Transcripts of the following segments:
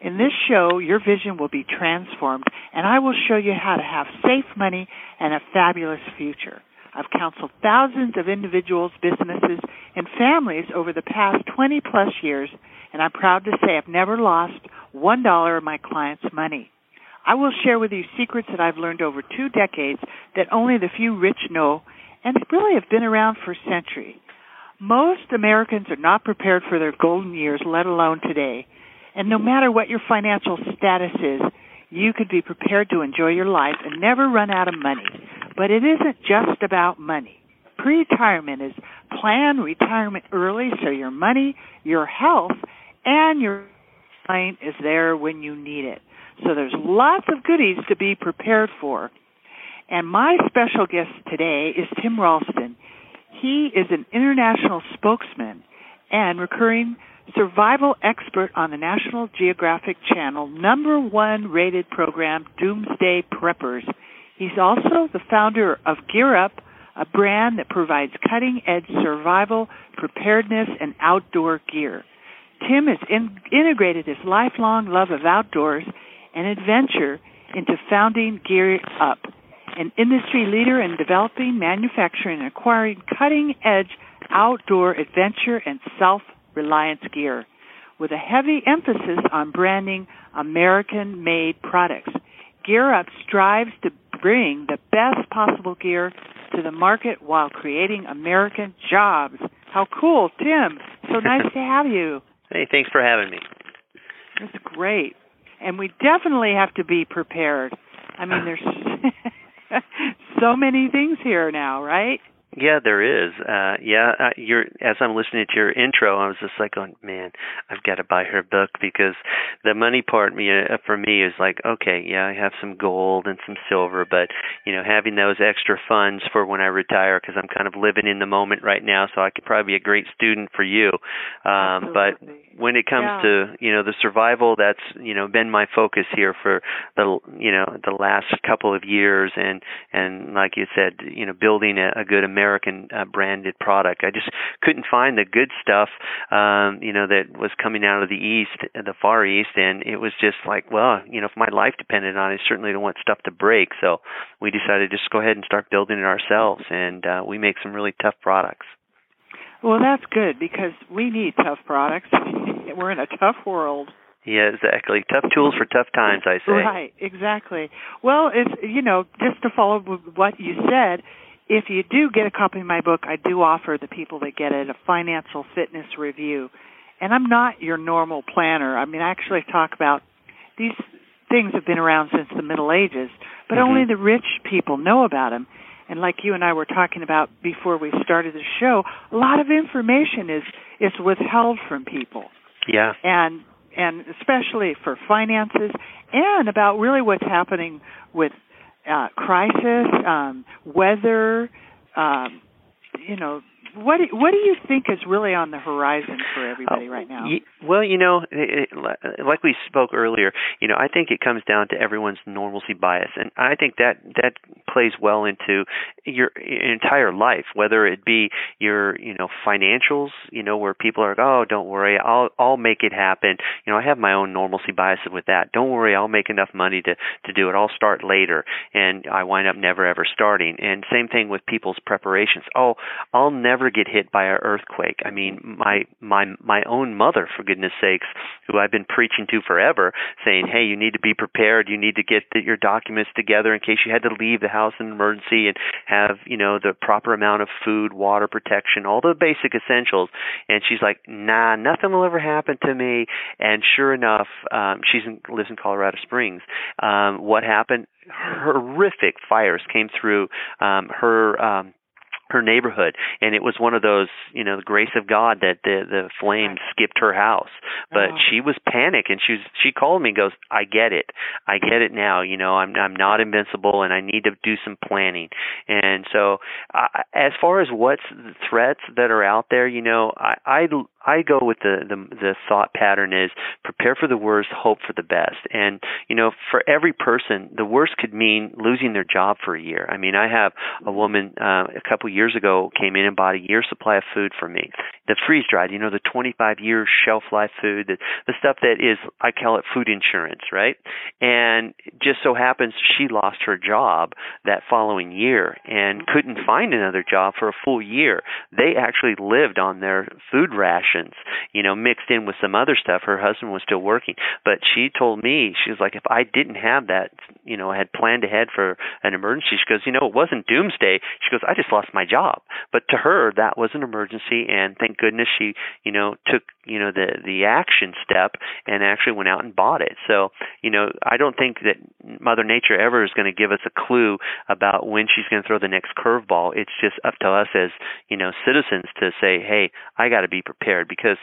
In this show, your vision will be transformed, and I will show you how to have safe money and a fabulous future. I've counseled thousands of individuals, businesses, and families over the past 20 plus years, and I'm proud to say I've never lost one dollar of my clients' money. I will share with you secrets that I've learned over two decades that only the few rich know and really have been around for centuries. Most Americans are not prepared for their golden years, let alone today. And no matter what your financial status is, you could be prepared to enjoy your life and never run out of money. But it isn't just about money. Pre-retirement is plan retirement early so your money, your health, and your mind is there when you need it. So there's lots of goodies to be prepared for. And my special guest today is Tim Ralston. He is an international spokesman and recurring survival expert on the National Geographic Channel number one rated program Doomsday Preppers He's also the founder of Gear Up, a brand that provides cutting edge survival, preparedness, and outdoor gear. Tim has in, integrated his lifelong love of outdoors and adventure into founding Gear Up, an industry leader in developing, manufacturing, and acquiring cutting edge outdoor adventure and self reliance gear, with a heavy emphasis on branding American made products. Gear Up strives to bring the best possible gear to the market while creating American jobs. How cool, Tim. So nice to have you. Hey, thanks for having me. That's great. And we definitely have to be prepared. I mean, there's so many things here now, right? Yeah, there is. Uh, yeah, uh, you're as I'm listening to your intro, I was just like, going, man, I've got to buy her book because the money part me uh, for me is like, okay, yeah, I have some gold and some silver, but you know, having those extra funds for when I retire because I'm kind of living in the moment right now, so I could probably be a great student for you. Um, but when it comes yeah. to you know the survival, that's you know been my focus here for the you know the last couple of years, and and like you said, you know, building a, a good American American uh, branded product. I just couldn't find the good stuff, um, you know, that was coming out of the East, the Far East, and it was just like, well, you know, if my life depended on it, I certainly don't want stuff to break. So we decided to just go ahead and start building it ourselves, and uh, we make some really tough products. Well, that's good because we need tough products. We're in a tough world. Yeah, exactly. Tough tools for tough times, I say. Right, exactly. Well, it's you know, just to follow what you said, if you do get a copy of my book, I do offer the people that get it a financial fitness review. And I'm not your normal planner. I mean, I actually talk about these things have been around since the Middle Ages, but mm-hmm. only the rich people know about them. And like you and I were talking about before we started the show, a lot of information is is withheld from people. Yeah. And and especially for finances and about really what's happening with uh, crisis, um, weather, um, you know, what do, what do you think is really on the horizon for everybody uh, right now? Well, you know, it, it, like we spoke earlier, you know, I think it comes down to everyone's normalcy bias, and I think that that plays well into your, your entire life, whether it be your, you know, financials, you know, where people are, like, oh, don't worry, I'll I'll make it happen. You know, I have my own normalcy biases with that. Don't worry, I'll make enough money to to do it. I'll start later, and I wind up never ever starting. And same thing with people's preparations. Oh, I'll never ever get hit by an earthquake. I mean, my my my own mother, for goodness sakes, who I've been preaching to forever, saying, "Hey, you need to be prepared. You need to get the, your documents together in case you had to leave the house in an emergency and have you know the proper amount of food, water, protection, all the basic essentials." And she's like, "Nah, nothing will ever happen to me." And sure enough, um, she's in, lives in Colorado Springs. Um, what happened? Horrific fires came through um, her um, her neighborhood and it was one of those you know the grace of god that the the flames skipped her house but Oh. she was panicked and she was she called me and goes i get it i get it now you know i'm i'm not invincible and i need to do some planning and so I, as far as what's the threats that are out there you know i i I go with the, the the thought pattern is prepare for the worst, hope for the best. And you know, for every person, the worst could mean losing their job for a year. I mean, I have a woman uh, a couple years ago came in and bought a year's supply of food for me. The freeze dried, you know, the 25 year shelf life food, the, the stuff that is I call it food insurance, right? And just so happens she lost her job that following year and couldn't find another job for a full year. They actually lived on their food ration you know, mixed in with some other stuff. Her husband was still working, but she told me she was like, if I didn't have that, you know, I had planned ahead for an emergency. She goes, you know, it wasn't doomsday. She goes, I just lost my job, but to her that was an emergency, and thank goodness she, you know, took you know the the action step and actually went out and bought it. So you know, I don't think that Mother Nature ever is going to give us a clue about when she's going to throw the next curveball. It's just up to us as you know citizens to say, hey, I got to be prepared because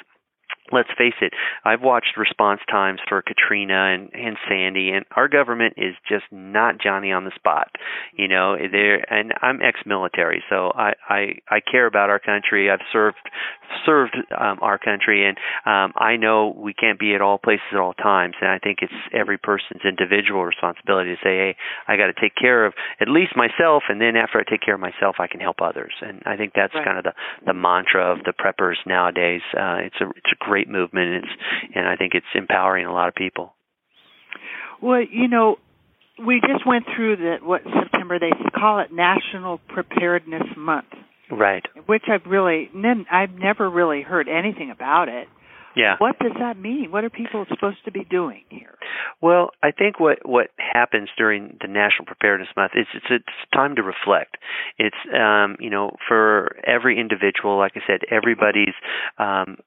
let's face it, I've watched response times for Katrina and, and Sandy, and our government is just not Johnny on the spot. You know, there, and I'm ex-military, so I, I I care about our country. I've served served um, our country, and um, I know we can't be at all places at all times. And I think it's every person's individual responsibility to say, hey, I got to take care of at least myself, and then after I take care of myself, I can help others. And I think that's right. kind of the the mantra of the preppers nowadays. Uh, it's a it's a great movement. and, It's and I think it's empowering a lot of people. Well, you know, we just went through that what September they call it National Preparedness Month, Right. which I've really I've never really heard anything about it. Yeah. What does that mean? What are people supposed to be doing here? Well, I think what what happens during the National Preparedness Month is it's it's time to reflect. It's um, you know for every individual, like I said, everybody's um,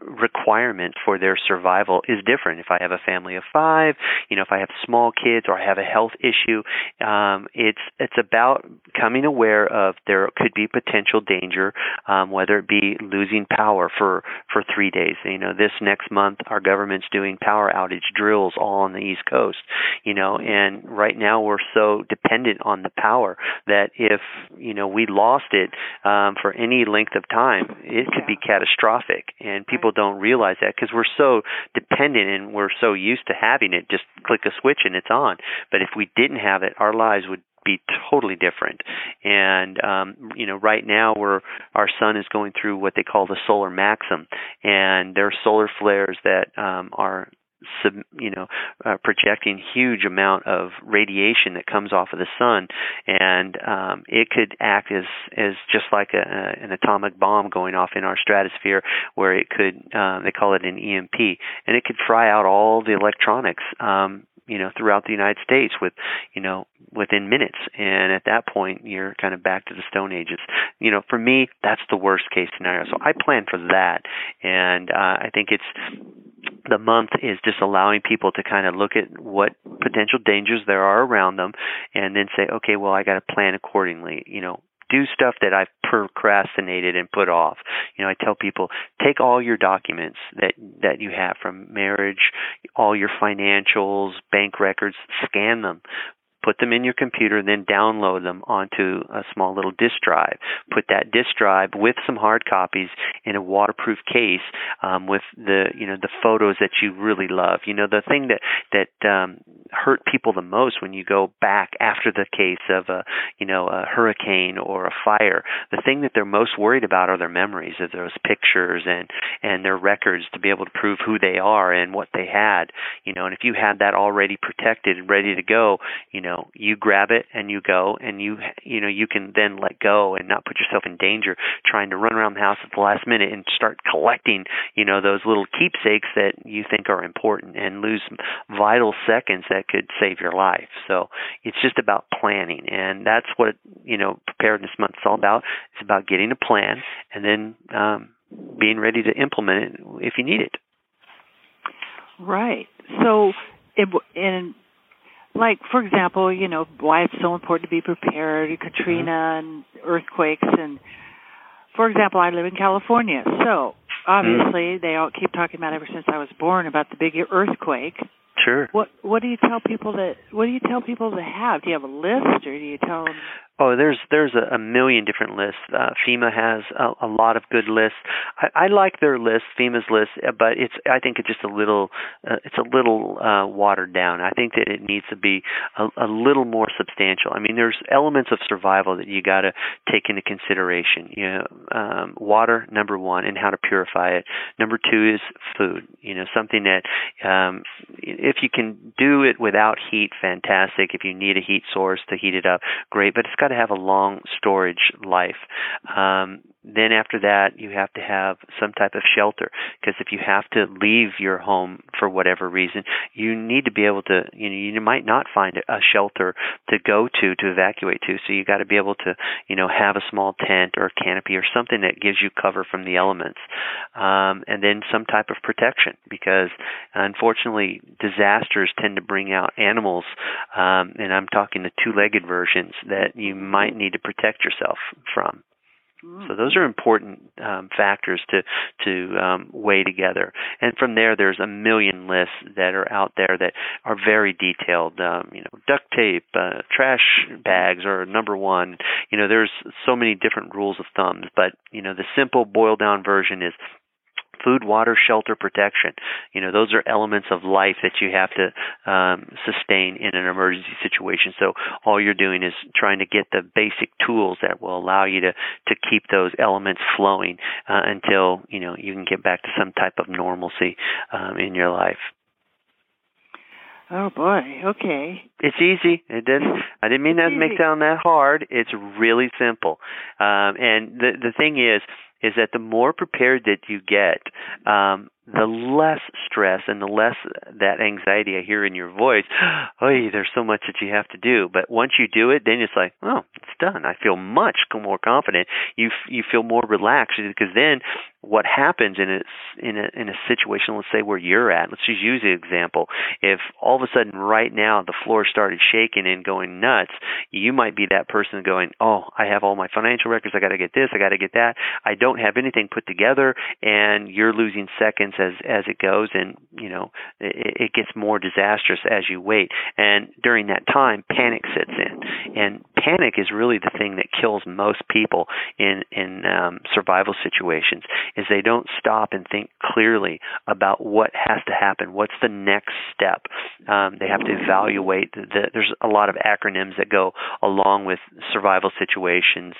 requirement for their survival is different. If I have a family of five, you know, if I have small kids or I have a health issue, um, it's it's about coming aware of there could be potential danger, um, whether it be losing power for for three days. You know, this next month our government's doing power outage drills all on the East Coast. You know, and right now we're so dependent on the power that if you know we lost it um, for any length of time, it could be catastrophic and people don't realize that because we're so dependent and we're so used to having it just click a switch and it's on. But if we didn't have it our lives would be totally different. And um you know right now we're our sun is going through what they call the solar maximum and there are solar flares that um are sub, you know uh, projecting huge amount of radiation that comes off of the sun and um, it could act as as just like a, a, an atomic bomb going off in our stratosphere where it could um, they call it an EMP and it could fry out all the electronics um, you know throughout the United States with you know within minutes. And at that point you're kind of back to the stone ages. You know for me that's the worst case scenario. So I plan for that. And uh, I think it's the month is just allowing people to kind of look at what potential dangers there are around them and then say okay well I got to plan accordingly you know do stuff that I've procrastinated and put off. You know, I tell people take all your documents that that you have from marriage, all your financials, bank records, scan them, put them in your computer, and then download them onto a small little disk drive. Put that disk drive with some hard copies in a waterproof case um, with the you know the photos that you really love. You know the thing that that um, hurt people the most when you go back after the case of a you know a hurricane or a fire. The thing that they're most worried about are their memories of those pictures and and their records to be able to prove who they are and what they had. You know, and if you had that already protected and ready to go, you know you grab it and you go and you you know you can then let go and not put yourself in danger trying to run around the house at the last minute and start collecting you know those little keepsakes that you think are important and lose vital seconds that could save your life so it's just about planning and that's what you know preparedness month is all about it's about getting a plan and then um being ready to implement it if you need it right so it and like for example, you know why it's so important to be prepared, Katrina mm-hmm. and earthquakes, and for example, I live in California, so obviously mm-hmm. they all keep talking about ever since I was born about the big earthquake. Sure. What What do you tell people that What do you tell people to have? Do you have a list, or do you tell them? Oh, there's there's a, a million different lists. Uh, FEMA has a, a lot of good lists. I, I like their list, FEMA's list, uh, but it's I think it's just a little uh, it's a little uh, watered down. I think that it needs to be a, a little more substantial. I mean, there's elements of survival that you got to take into consideration. You know, um, water number one, and how to purify it. Number two is food. You know, something that um, if you can do it without heat, fantastic. If you need a heat source to heat it up, great. But it's got to have a long storage life. Um, then after that, you have to have some type of shelter because if you have to leave your home for whatever reason, you need to be able to. You know, you might not find a shelter to go to to evacuate to. So you got to be able to, you know, have a small tent or canopy or something that gives you cover from the elements, um, and then some type of protection because unfortunately disasters tend to bring out animals, um, and I'm talking the two-legged versions that you might need to protect yourself from. So those are important um, factors to to um, weigh together. And from there, there's a million lists that are out there that are very detailed. Um, you know, duct tape, uh, trash bags are number one. You know, there's so many different rules of thumbs, but you know, the simple boiled down version is food, water, shelter, protection. You know, those are elements of life that you have to um, sustain in an emergency situation. So all you're doing is trying to get the basic tools that will allow you to to keep those elements flowing uh, until you know you can get back to some type of normalcy um, in your life. Oh boy, okay. It's easy. It didn't. I didn't mean that to make it sound that hard. It's really simple. Um, and the the thing is, is that the more prepared that you get, um, the less stress and the less that anxiety I hear in your voice. Oh, there's so much that you have to do. But once you do it, then it's like, oh, it's done. I feel much more confident. You you feel more relaxed because then what happens in a in a in a situation, let's say where you're at. Let's just use the example. If all of a sudden right now the floor started shaking and going nuts, you might be that person going, oh, I have all my financial records. I got to get this. I got to get that. I don't have anything put together, and you're losing seconds as as it goes, and you know it, it gets more disastrous as you wait. And during that time, panic sets in, and panic is really the thing that kills most people in in um, survival situations. Is they don't stop and think clearly about what has to happen. What's the next step? Um, they have to evaluate. The, the, there's a lot of acronyms that go along with survival situations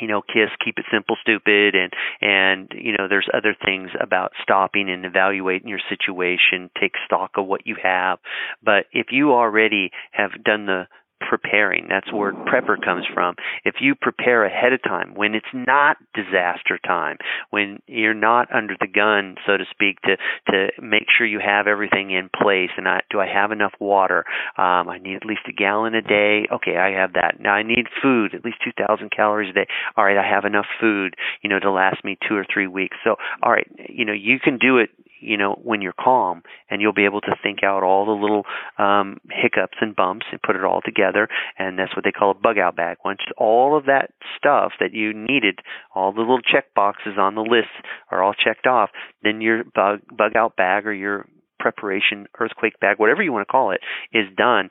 you know kiss keep it simple stupid and and you know there's other things about stopping and evaluating your situation take stock of what you have. But if you already have done the preparing. That's where prepper comes from. If you prepare ahead of time, when it's not disaster time, when you're not under the gun, so to speak, to to make sure you have everything in place. And I, do I have enough water? Um, I need at least a gallon a day. Okay, I have that. Now I need food, at least 2,000 calories a day. All right, I have enough food, you know, to last me two or three weeks. So, all right, you know, you can do it you know when you're calm and you'll be able to think out all the little um hiccups and bumps and put it all together and that's what they call a bug out bag. Once all of that stuff that you needed all the little check boxes on the list are all checked off then your bug bug out bag or your preparation earthquake bag whatever you want to call it is done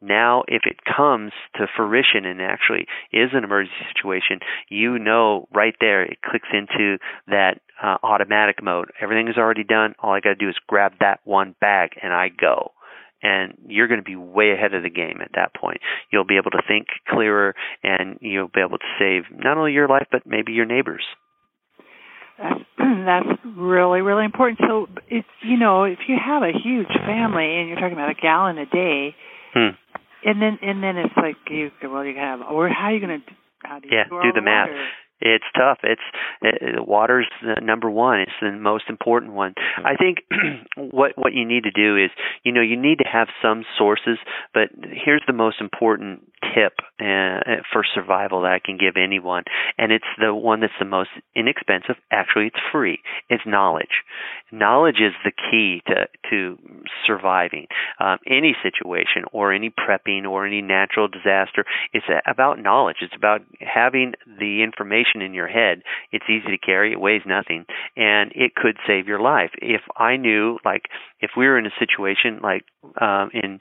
now if it comes to fruition and actually is an emergency situation, you know right there it clicks into that uh, automatic mode. Everything is already done. All I got to do is grab that one bag and I go. And you're going to be way ahead of the game at that point. You'll be able to think clearer and you'll be able to save not only your life, but maybe your neighbors. That's, that's really, really important. So it's, you know, if you have a huge family and you're talking about a gallon a day, hmm. And then, and then it's like, you, well, you have, or how are you going to, how do you yeah, do the math. Water? It's tough. It's uh, water's the number one. It's the most important one. I think what what you need to do is, you know, you need to have some sources, but here's the most important tip uh, for survival that I can give anyone, and it's the one that's the most inexpensive. Actually, it's free. It's knowledge. Knowledge is the key to to surviving um, any situation or any prepping or any natural disaster. It's about knowledge. It's about having the information in your head. It's easy to carry. It weighs nothing, and it could save your life. If I knew, like, if we were in a situation like um, in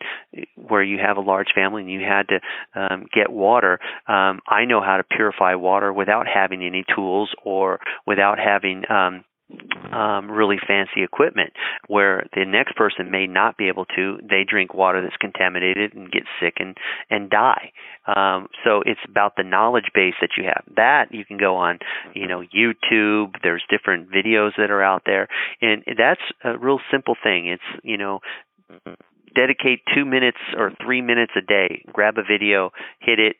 where you have a large family and you had to um, get water, um, I know how to purify water without having any tools or without having um, um, really fancy equipment where the next person may not be able to. They drink water that's contaminated and get sick and and die. Um, so it's about the knowledge base that you have. That you can go on, you know, YouTube. There's different videos that are out there, and that's a real simple thing. It's you know dedicate two minutes or three minutes a day. Grab a video, hit it,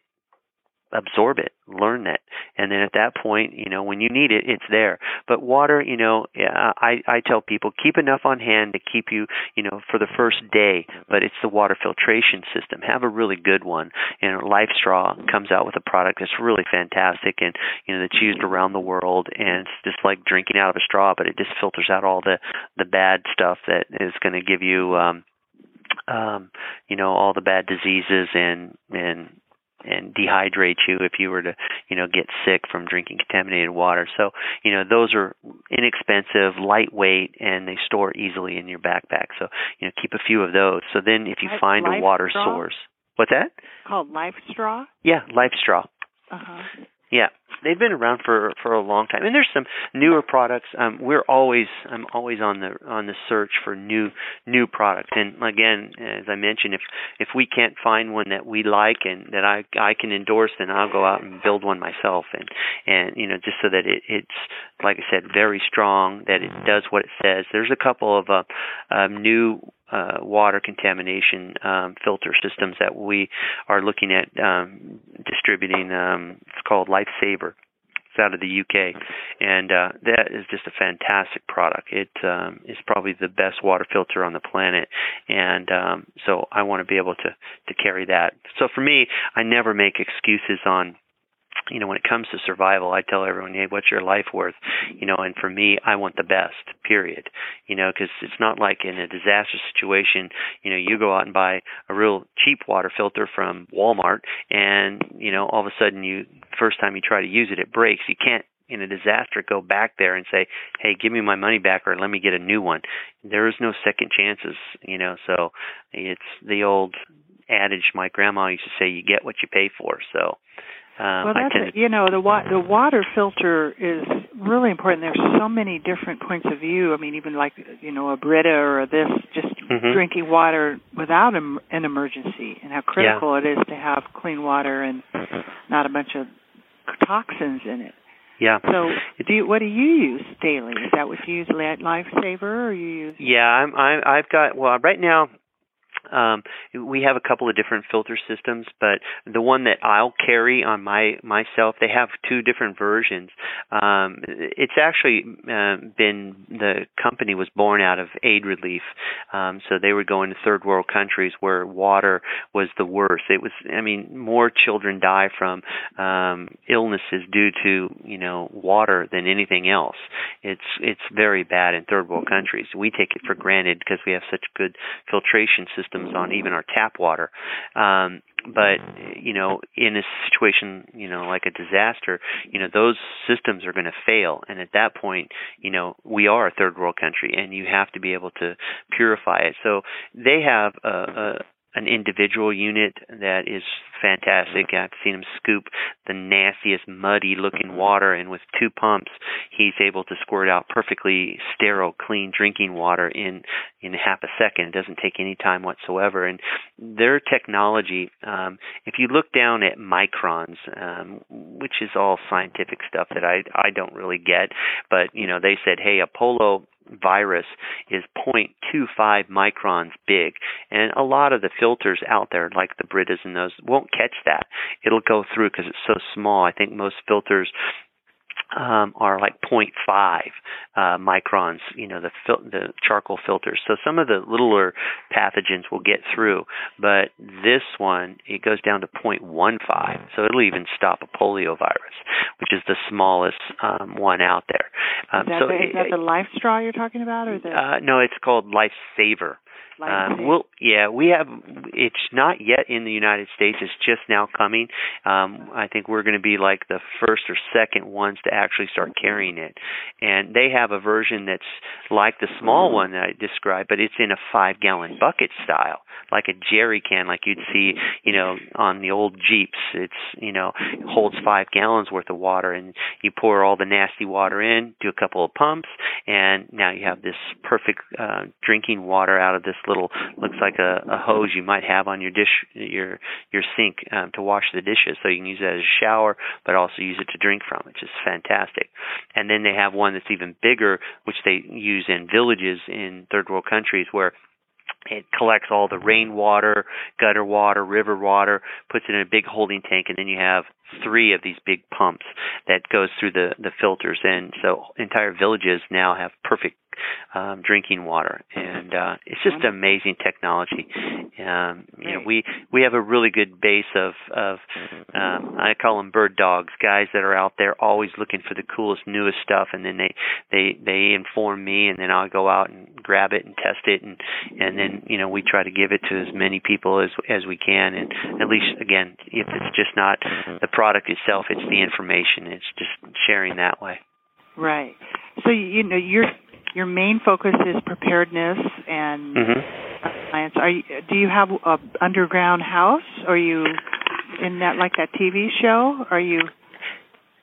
absorb it, learn it, and then at that point, you know, when you need it, it's there. But water, you know, I I tell people keep enough on hand to keep you, you know, for the first day. But it's the water filtration system. Have a really good one. And Life Straw comes out with a product that's really fantastic, and you know, that's used around the world, and it's just like drinking out of a straw, but it just filters out all the the bad stuff that is going to give you. um um, you know all the bad diseases and and and dehydrate you if you were to you know get sick from drinking contaminated water so you know those are inexpensive lightweight and they store easily in your backpack so you know keep a few of those so then if you find life a water straw? source what's that Called Life Straw. yeah life straw Uh-huh. Yeah. They've been around for for a long time. And there's some newer products. Um we're always i'm always on the on the search for new new products and again as i mentioned if if we can't find one that we like and that i i can endorse then i'll go out and build one myself. And and you know just so that it it's like i said very strong that it does what it says. There's a couple of uh um new uh, water contamination um, filter systems that we are looking at um, distributing. Um, it's called Lifesaver. It's out of the UK, and uh, that is just a fantastic product. It um, is probably the best water filter on the planet, and um, so I want to be able to to carry that. So for me, I never make excuses on you know, when it comes to survival, I tell everyone, hey, what's your life worth? You know, and for me, I want the best, period. You know, because it's not like in a disaster situation, you know, you go out and buy a real cheap water filter from Walmart, and, you know, all of a sudden you, first time you try to use it, it breaks. You can't in a disaster go back there and say, "Hey, give me my money back or let me get a new one." There is no second chances, you know. So it's the old adage my grandma used to say, "You get what you pay for." So um, well, I that's tend it. You know, the wa- the water filter is really important. There's so many different points of view. I mean, even like you know a Brita or a this, just Mhm. drinking water without em- an emergency, and how critical it is to have clean water and not a bunch of toxins in it. yeah. So, do you, what do you use daily? Is that what you use, Li- Lifesaver, or you use? Yeah, I'm, I'm I've got well right now um we have a couple of different filter systems but the one that I'll carry on my myself they have two different versions. Um it's actually uh, been the company was born out of aid relief. Um so they were going to third world countries where water was the worst. It was i mean more children die from um illnesses due to you know water than anything else. It's it's very bad in third world countries. We take it for granted because we have such good filtration systems on even our tap water. Um but you know in a situation you know like a disaster you know those systems are going to fail. And at that point you know we are a third world country and you have to be able to purify it. So they have a, a an individual unit that is fantastic. I've seen him scoop the nastiest, muddy looking water, and with two pumps, he's able to squirt out perfectly sterile, clean drinking water in in half a second. It doesn't take any time whatsoever. And their technology, um, if you look down at microns, um, which is all scientific stuff that I I don't really get, but you know they said, hey, a polio virus is 0.25 microns big. And a lot of the filters out there like the britas and those won't catch that. It'll go through because it's so small. I think most filters um, are like 0.5 uh, microns, you know, the fil- the charcoal filters. So some of the littler pathogens will get through, but this one it goes down to 0.15, so it'll even stop a polio virus, which is the smallest um, one out there. Um, Is that, so the, is that the Life Straw you're talking about, or the? uh, no, it's called Lifesaver. Um, we'll, yeah, we have. It's not yet in the United States. It's just now coming. Um, I think we're going to be like the first or second ones to actually start carrying it. And they have a version that's like the small one that I described, but it's in a five gallon bucket style, like a jerry can, like you'd see, you know, on the old Jeeps. It's you know holds five gallons worth of water, and you pour all the nasty water in, do a couple of pumps, and now you have this perfect uh, drinking water out of this little looks like a, a hose you might have on your dish your your sink um, to wash the dishes. So you can use it as a shower, but also use it to drink from, which is fantastic. And then they have one that's even bigger, which they use in villages in third world countries where it collects all the rainwater, gutter water, river water, puts it in a big holding tank, and then you have three of these big pumps that goes through the the filters, and so entire villages now have perfect um, drinking water, and uh, it's just amazing technology. Um, you know, we we have a really good base of of um, I call them bird dogs, guys that are out there always looking for the coolest, newest stuff, and then they they they inform me, and then I'll go out and grab it and test it, and and then you know we try to give it to as many people as as we can, and at least again, if it's just not the product itself, it's the information. It's just sharing that way. Right. So you know your your main focus is preparedness and mm-hmm. science. Are you, do you have a underground house? Are you in that like that TV show? Are you?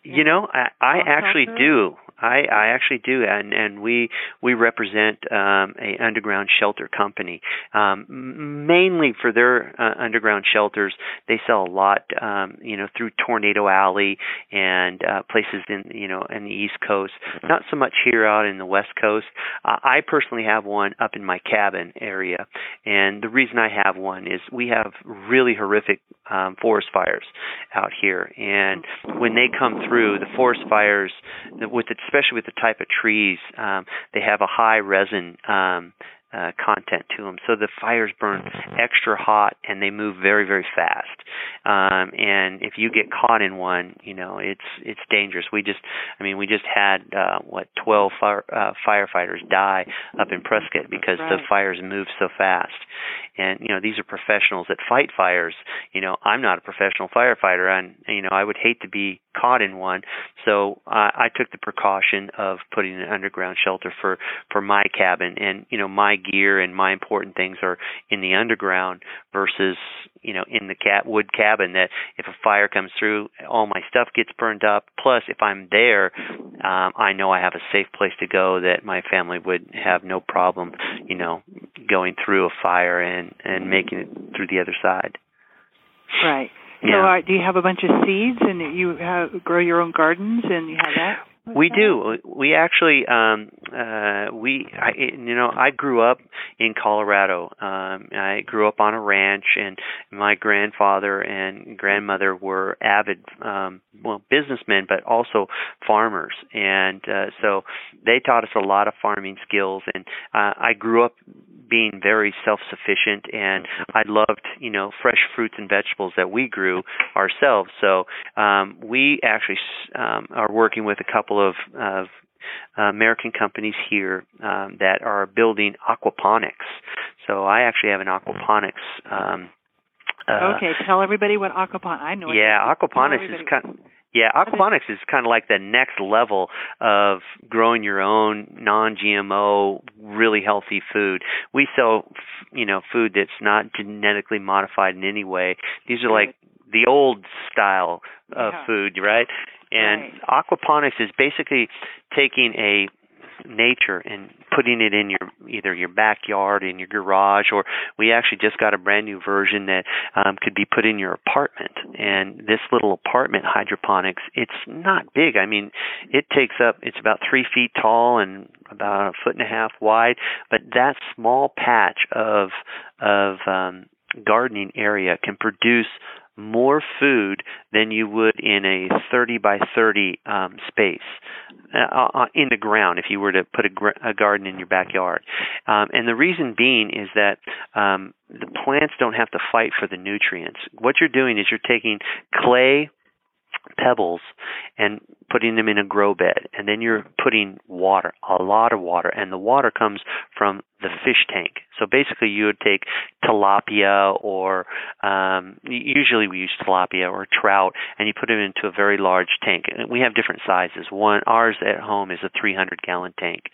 You know, I, I actually do. I, I actually do, and and we we represent um, a underground shelter company. Um, mainly for their uh, underground shelters, they sell a lot, um, you know, through Tornado Alley and uh, places in you know in the East Coast. Not so much here out in the West Coast. Uh, I personally have one up in my cabin area, and the reason I have one is we have really horrific um, forest fires out here, and when they come through, the forest fires with especially with the type of trees, um, they have a high resin um, uh, content to them. So the fires burn extra hot and they move very very fast. Um, and if you get caught in one, you know it's it's dangerous. We just, I mean, we just had uh, what 12 fire, uh, firefighters die up in Prescott because right. the fires move so fast. And you know these are professionals that fight fires. You know I'm not a professional firefighter, and you know I would hate to be caught in one. So uh, I took the precaution of putting an underground shelter for for my cabin, and you know my gear and my important things are in the underground versus you know in the cat wood cabin. That if a fire comes through, all my stuff gets burned up. Plus, if I'm there, um, I know I have a safe place to go that my family would have no problem, you know, going through a fire and and making it through the other side. Right. Yeah. So, uh, do you have a bunch of seeds, and you have, grow your own gardens, and you have that? We do. We actually, um, uh, we, I, you know, I grew up in Colorado. Um, I grew up on a ranch, and my grandfather and grandmother were avid, um, well, businessmen, but also farmers, and uh, so they taught us a lot of farming skills. And uh, I grew up being very self-sufficient and I loved, you know, fresh fruits and vegetables that we grew ourselves. So um, we actually um, are working with a couple of, of uh, American companies here um, that are building aquaponics. So I actually have an aquaponics. Um, uh, okay, tell everybody what aquaponics. I know. Yeah, aquaponics is kind. Of, yeah, aquaponics is kind of like the next level of growing your own non-GMO, really healthy food. We sell, you know, food that's not genetically modified in any way. These are like the old style of yeah. food, right? And right. aquaponics is basically taking a nature and putting it in your either your backyard in your garage or we actually just got a brand new version that um, could be put in your apartment. And this little apartment hydroponics it's not big. I mean it takes up it's about three feet tall and about a foot and a half wide but that small patch of of um, gardening area can produce more food than you would in a 30 by 30 um, space uh, uh, in the ground if you were to put a, gr- a garden in your backyard. Um, and the reason being is that um, the plants don't have to fight for the nutrients. What you're doing is you're taking clay pebbles and putting them in a grow bed. And then you're putting water a lot of water and the water comes from the fish tank. So basically you would take tilapia or um usually we use tilapia or trout and you put them into a very large tank. And we have different sizes. One ours at home is a 300 gallon tank.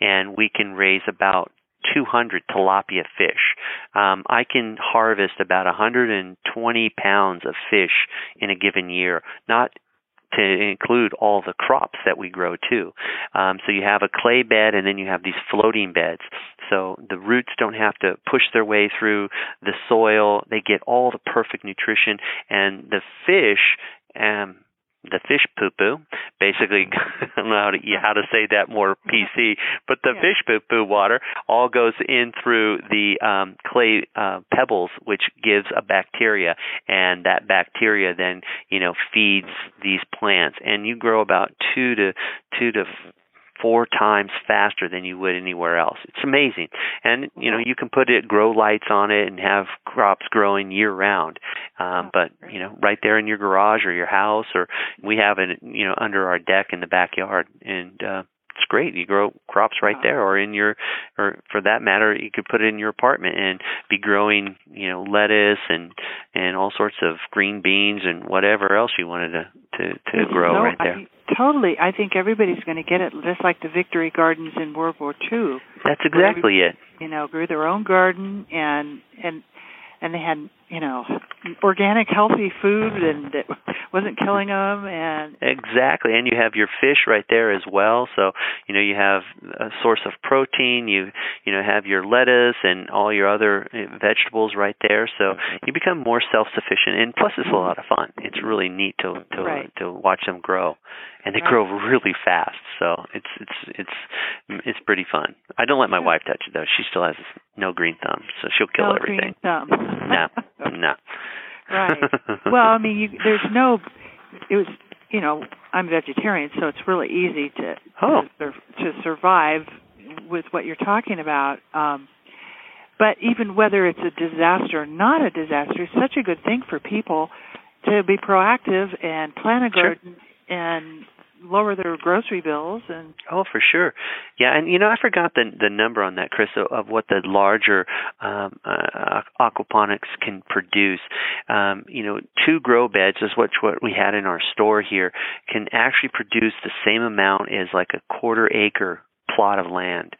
And we can raise about 200 tilapia fish. Um, I can harvest about 120 pounds of fish in a given year, not to include all the crops that we grow too. Um, so you have a clay bed and then you have these floating beds. So the roots don't have to push their way through the soil. They get all the perfect nutrition and the fish um, the fish poo poo. Basically, I don't know how to how to say that more PC, but the yeah. fish poo poo water all goes in through the um, clay uh, pebbles, which gives a bacteria, and that bacteria then you know feeds these plants, and you grow about two to two to four times faster than you would anywhere else. It's amazing. And you know, you can put it grow lights on it and have crops growing year round. Um but, you know, right there in your garage or your house or we have it, you know, under our deck in the backyard and uh it's great. You grow crops right there, or in your, or for that matter, you could put it in your apartment and be growing, you know, lettuce and and all sorts of green beans and whatever else you wanted to to, to grow no, right there. I, totally. I think everybody's going to get it, just like the Victory Gardens in World War II. That's exactly it. You know, grew their own garden and and and they had you know organic healthy food and it wasn't killing them and exactly and you have your fish right there as well. So you know you have a source of protein you you know have your lettuce and all your other eh, vegetables right there. So you become more self sufficient and plus it's a lot of fun. It's really neat to to right. to watch them grow and they right. grow really fast. So it's it's it's it's pretty fun. I don't let my wife touch it though. She still has no green thumb so she'll kill no everything. green thumb. no no right. Well, I mean, you, there's no. It was, you know, I'm vegetarian, so it's really easy to oh. to, to survive with what you're talking about. Um, but even whether it's a disaster or not a disaster, it's such a good thing for people to be proactive and plant a garden sure. and lower their grocery bills and oh for sure. Yeah and you know i forgot the the number on that chris of, of what the larger um uh, aquaponics can produce. Um you know two grow beds is what what we had in our store here can actually produce the same amount as like a quarter acre plot of land.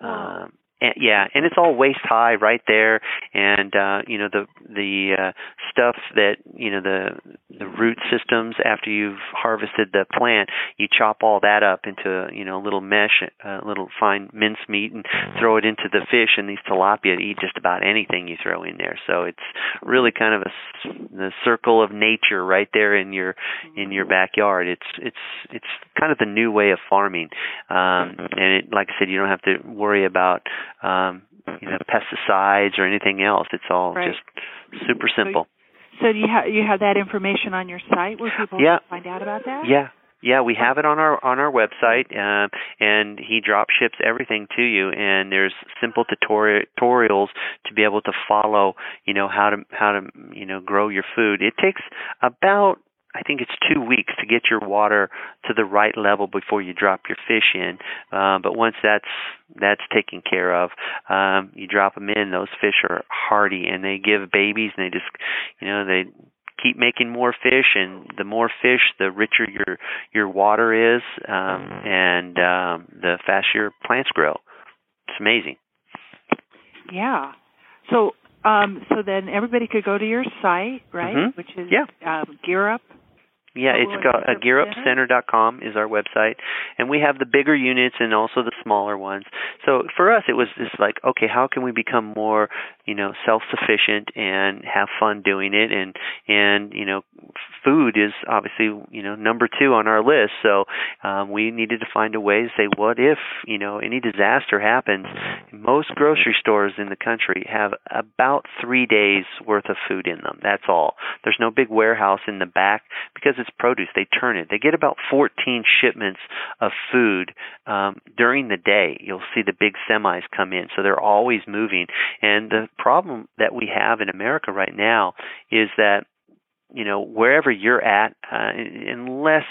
Wow. um and, yeah, and it's all waist high right there, and uh, you know the the uh, stuff that you know the the root systems after you've harvested the plant, you chop all that up into you know a little mesh, a little fine mincemeat, and throw it into the fish, and these tilapia eat just about anything you throw in there. So it's really kind of a the circle of nature right there in your in your backyard. It's it's it's kind of the new way of farming, um, and it, like I said, you don't have to worry about um, you know pesticides or anything else. It's all right. just super simple. So, so you have you have that information on your site where people yeah. can find out about that? Yeah. Yeah, we have it on our on our website, um, and he drop ships everything to you. And there's simple tutorials to be able to follow. You know how to how to you know grow your food. It takes about I think it's two weeks to get your water to the right level before you drop your fish in. Uh, but once that's that's taken care of, um, you drop them in. Those fish are hardy and they give babies, and they just you know they keep making more fish and the more fish the richer your your water is um and um the faster your plants grow it's amazing yeah so um so then everybody could go to your site right mm-hmm. which is yeah. um gear up yeah, it's got uh, gearupcenter.com is our website, and we have the bigger units and also the smaller ones. So for us, it was just like, okay, how can we become more, you know, self-sufficient and have fun doing it? And and you know, food is obviously you know number two on our list. So um, we needed to find a way to say, what if you know any disaster happens? Most grocery stores in the country have about three days worth of food in them. That's all. There's no big warehouse in the back because it's produce. They turn it. They get about 14 shipments of food um, during the day. You'll see the big semis come in, so they're always moving. And the problem that we have in America right now is that you know wherever you're at uh, unless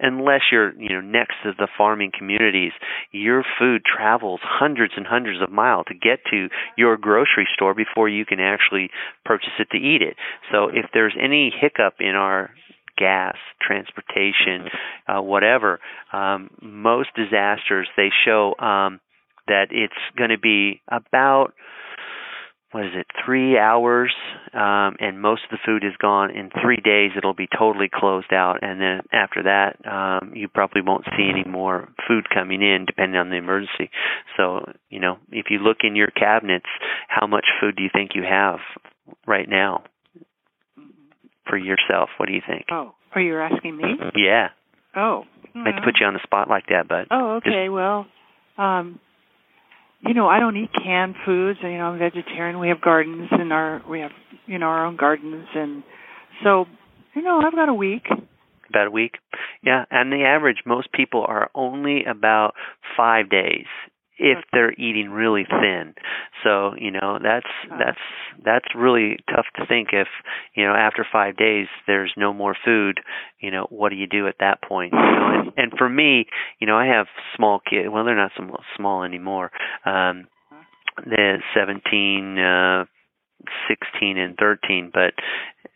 unless you're you know next to the farming communities your food travels hundreds and hundreds of miles to get to your grocery store before you can actually purchase it to eat it so if there's any hiccup in our gas, transportation, uh, whatever. Um, most disasters they show um, that it's going to be about what is it, three hours, um, and most of the food is gone. In three days, it'll be totally closed out, and then after that, um, you probably won't see any more food coming in, depending on the emergency. So, you know, if you look in your cabinets, how much food do you think you have right now for yourself? What do you think? Oh, are you asking me? Yeah. Oh. I had to put you on the spot like that, but Oh, okay. Just, well, um you know, I don't eat canned foods. You know, I'm vegetarian. We have gardens and our we have you know our own gardens, and so you know I've got a week. About a week, yeah. And the average, most people are only about five days if they're eating really thin. So, you know, that's that's that's really tough to think if, you know, after 5 days there's no more food, you know, what do you do at that point? You know, and, and for me, you know, I have small kids. Well, they're not small, small anymore. Um they're 17 uh 16 and 13 but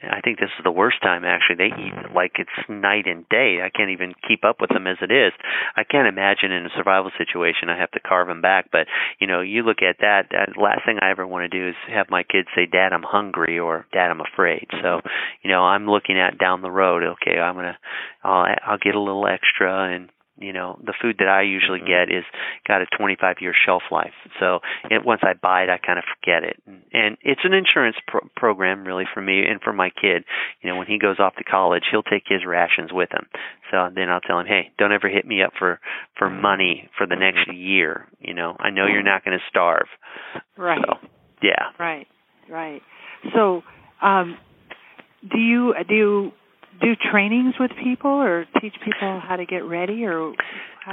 I think this is the worst time actually. They eat like it's night and day. I can't even keep up with them as it is. I can't imagine in a survival situation I have to carve them back but you know you look at that uh, last thing I ever want to do is have my kids say dad I'm hungry or dad I'm afraid. So you know I'm looking at down the road okay I'm going to I'll I'll get a little extra and you know the food that I usually mm-hmm. get is got a 25 year shelf life. So it, once I buy it, I kind of forget it, and, and it's an insurance pro- program really for me and for my kid. You know, when he goes off to college, he'll take his rations with him. So then I'll tell him, hey, don't ever hit me up for for mm-hmm. money for the next mm-hmm. year. You know, I know you're not going to starve. Right. So, yeah. Right. Right. So, um, do you do you do trainings with people or teach people how to get ready or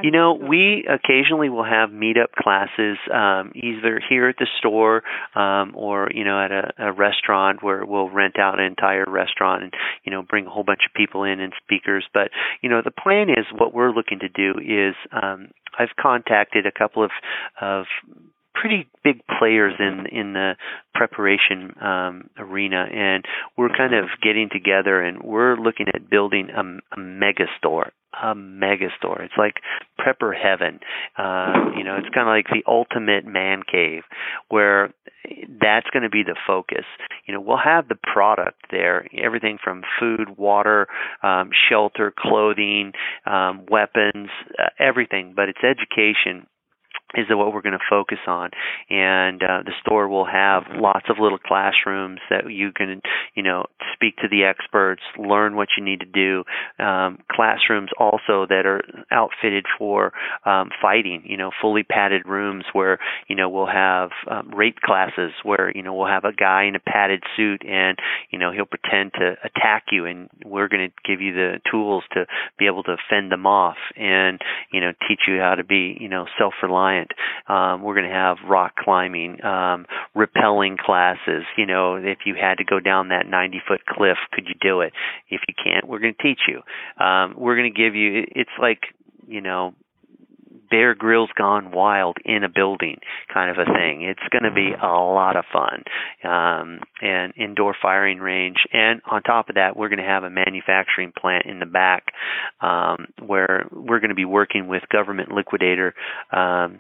you know we occasionally will have meetup classes um either here at the store um or you know at a, a restaurant where we'll rent out an entire restaurant and you know bring a whole bunch of people in and speakers. But you know the plan is what we're looking to do is um I've contacted a couple of of pretty big players in in the preparation um, arena, and we're kind of getting together and we're looking at building a, a mega store. A mega store. It's like prepper heaven. Uh, you know, it's kind of like the ultimate man cave, where that's going to be the focus. You know, we'll have the product there, everything from food, water, um, shelter, clothing, um, weapons, uh, everything. But it's education is what we're going to focus on. And uh, the store will have lots of little classrooms that you can you know speak to the experts learn what you need to do um, classrooms also that are outfitted for um, fighting you know fully padded rooms where you know we'll have um, rape classes where you know we'll have a guy in a padded suit and you know he'll pretend to attack you and we're going to give you the tools to be able to fend them off and you know teach you how to be you know self reliant um, we're going to have rock climbing, um, rappelling classes. You know, if you had to go down that 90 foot cliff, could you do it? If you can't, we're going to teach you. Um, we're going to give you. It's like you know Bear Grylls gone wild in a building kind of a thing. It's going to be a lot of fun. Um, and indoor firing range. And on top of that, we're going to have a manufacturing plant in the back um, where we're going to be working with government liquidator um,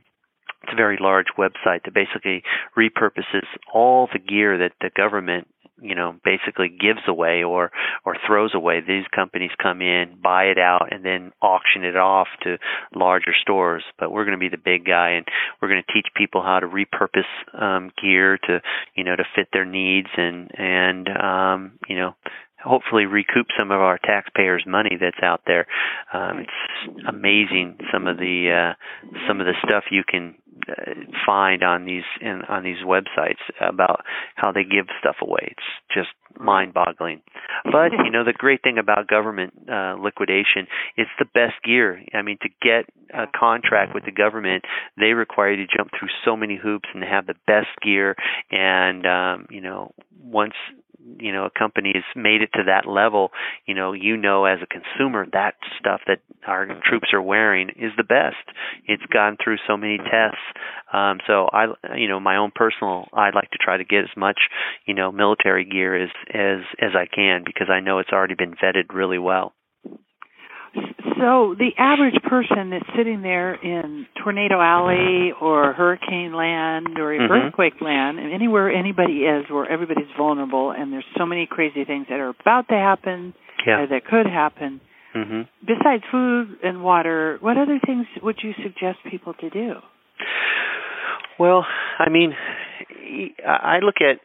it's a very large website that basically repurposes all the gear that the government you know basically gives away or or throws away. These companies come in buy it out and then auction it off to larger stores. But we're going to be the big guy and we're going to teach people how to repurpose um gear to you know to fit their needs and and um you know hopefully recoup some of our taxpayers' money that's out there. Um, it's amazing some of the uh, some of the stuff you can uh, find on these in, on these websites about how they give stuff away. It's just mind-boggling. But you know the great thing about government uh, liquidation, it's the best gear. I mean, to get a contract with the government, they require you to jump through so many hoops and have the best gear. And um, you know, once you know a company has made it to that level, you know, you know as a consumer that stuff that our troops are wearing is the best. It's gone through so many tests. Um, so I, you know, my own personal, I'd like to try to get as much, you know, military gear as as as I can because I know it's already been vetted really well. So the average person that's sitting there in tornado alley or hurricane land or Mhm. earthquake land, and anywhere anybody is where everybody's vulnerable, and there's so many crazy things that are about to happen Yeah. or that could happen. hmm Besides food and water, what other things would you suggest people to do? Well, I mean, I look at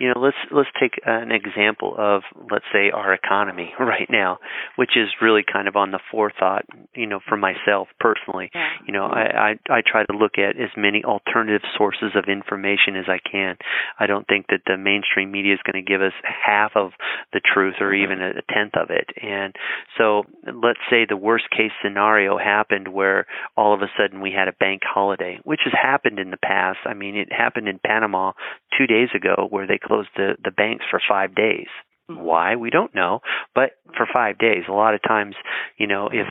you know let's let's take an example of let's say our economy right now, which is really kind of on the forethought. You know, for myself personally, Yeah. you know, I, I I try to look at as many alternative sources of information as I can. I don't think that the mainstream media is going to give us half of the truth or even a tenth of it. And so, let's say the worst case scenario happened where all of a sudden we had a bank holiday, which has happened in the past. I mean, it happened in Panama two days ago where they closed the the banks for five days. Why we don't know, but for five days. A lot of times, you know, if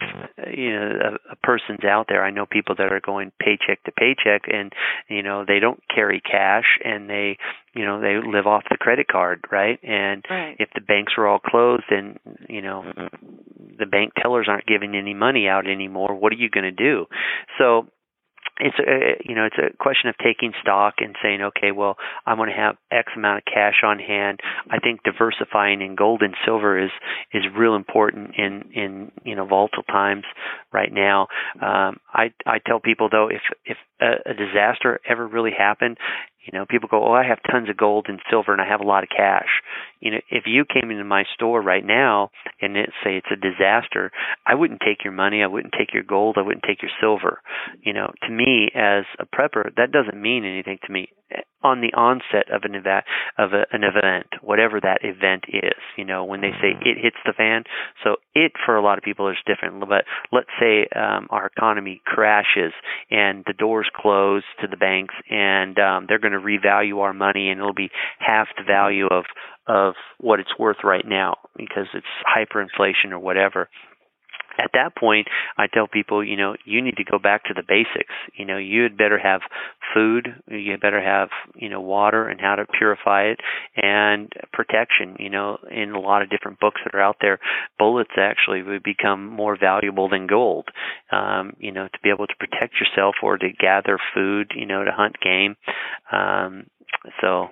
you know a, a person's out there, I know people that are going paycheck to paycheck, and you know they don't carry cash, and they, you know, they live off the credit card, right? And Right. if the banks are all closed, and you know mm-hmm. the bank tellers aren't giving any money out anymore, what are you going to do? So it's a you know it's a question of taking stock and saying okay well i'm going to have x amount of cash on hand. I think diversifying in gold and silver is is real important in in you know volatile times right now. Um i i tell people though if if a, a disaster ever really happened you know people go oh i have tons of gold and silver and i have a lot of cash. You know if you came into my store right now and it say it's a disaster i wouldn't take your money i wouldn't take your gold i wouldn't take your silver. You know to me as a prepper that doesn't mean anything to me. On the onset of an event of a, an event whatever that event is you know when they say it hits the fan so it for a lot of people is different. But let's say um our economy crashes and the doors close to the banks and um they're going to revalue our money and it'll be half the value of of what it's worth right now because it's hyperinflation or whatever at that point i tell people you know you need to go back to the basics. You know you had better have food you had better have you know water and how to purify it and protection you know in a lot of different books that are out there. Bullets actually would become more valuable than gold um you know to be able to protect yourself or to gather food you know to hunt game. Um so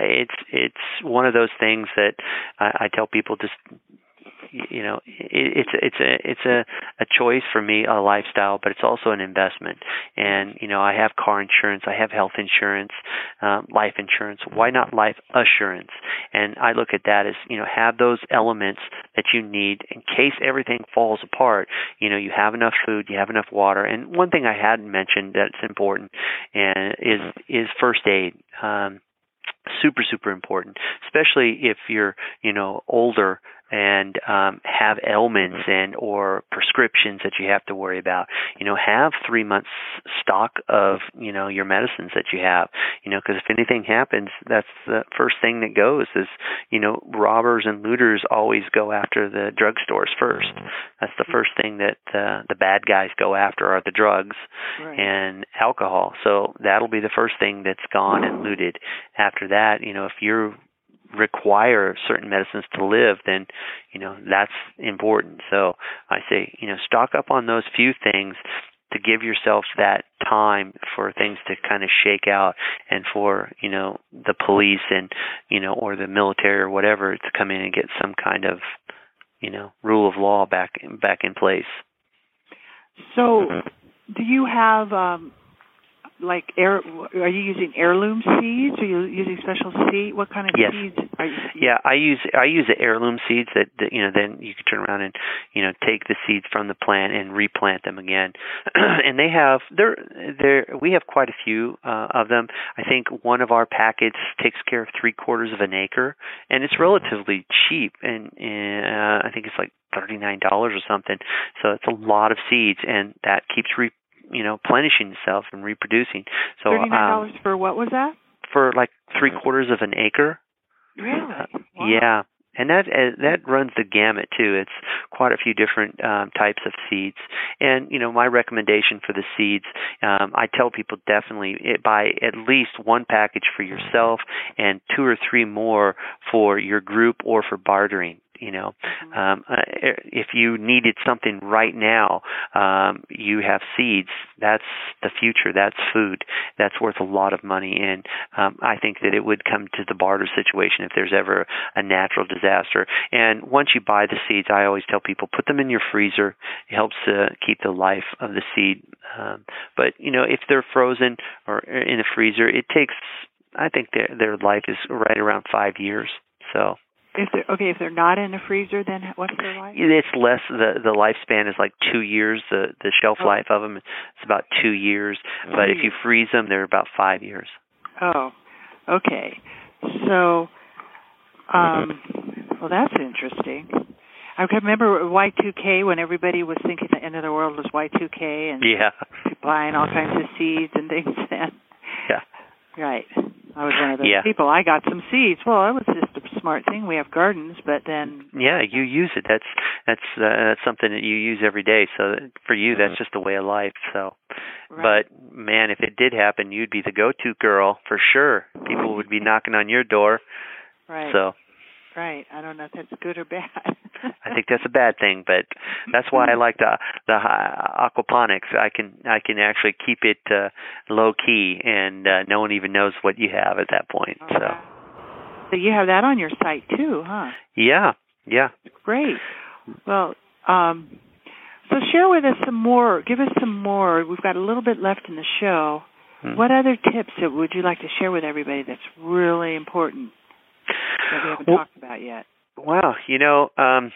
it's it's one of those things that I, I tell people just you know it, it's it's a it's a a choice for me a lifestyle but it's also an investment. And you know i have car insurance i have health insurance um life insurance. Why not life assurance? And i look at that as you know have those elements that you need in case everything falls apart. You know you have enough food you have enough water. And one thing i hadn't mentioned that's important and is is first aid. Um super super important especially if you're you know older and um, have ailments and or prescriptions that you have to worry about. You know, have three months stock of you know your medicines that you have. You know, because if anything happens, that's the first thing that goes. Is you know, robbers and looters always go after the drugstores first. That's the first thing that uh, the bad guys go after are the drugs Right. and alcohol. So that'll be the first thing that's gone and looted. After that, you know, if you require certain medicines to live, then you know that's important. So I say, you know, stock up on those few things to give yourself that time for things to kind of shake out and for you know the police and you know or the military or whatever to come in and get some kind of you know rule of law back back in place. So, do you have um, like air? Are you using heirloom seeds? Are you using special seed? What kind of Yes. seeds are you? Yeah, I use I use the heirloom seeds that, that you know then you can turn around and you know take the seeds from the plant and replant them again. and they have they're they're we have quite a few uh, of them. I think one of our packets takes care of three quarters of an acre, and it's relatively cheap. And uh, I think it's like thirty nine dollars or something. So it's a lot of seeds, and that keeps re you know plenishing itself and reproducing. So Thirty nine um, dollars for what was that? for like three quarters of an acre. Really? Uh, wow. Yeah, and that uh, that runs the gamut too. It's quite a few different um, types of seeds, and you know my recommendation for the seeds, um, I tell people definitely it, buy at least one package for yourself and two or three more for your group or for bartering you know Mhm. um uh, if you needed something right now um you have seeds that's the future that's food that's worth a lot of money and um i think that it would come to the barter situation if there's ever a natural disaster. And once you buy the seeds i always tell people put them in your freezer. It helps to keep the life of the seed um but you know if they're frozen or in a freezer it takes i think their their life is right around 5 years. So If they're okay, if they're not in the freezer, then what's their life? it's less the the lifespan is like two years the the shelf Oh. life of them is about two years but if you freeze them they're about five years Oh, okay. So, um, well, that's interesting. I remember Y2K when everybody was thinking the end of the world was Y2K and yeah buying all kinds of seeds and things. And Yeah. Right. I was one of those Yeah. people. I got some seeds. Well, that was just a smart thing. We have gardens, but then yeah you use it that's that's uh, that's something that you use every day so for you that's just a way of life so right. but man if it did happen you'd be the go-to girl for sure people would be knocking on your door right. so right. I don't know if that's good or bad. I think that's a bad thing, but that's why I like the the aquaponics. I can I can actually keep it uh, low key, and uh, no one even knows what you have at that point. All So. So you have that on your site too, huh? yeah, yeah. Great. Well, um, so share with us some more. Give us some more. We've got a little bit left in the show. Hmm. What other tips would you like to share with everybody that's really important that we haven't Well- talked about yet? Wow, you know, um,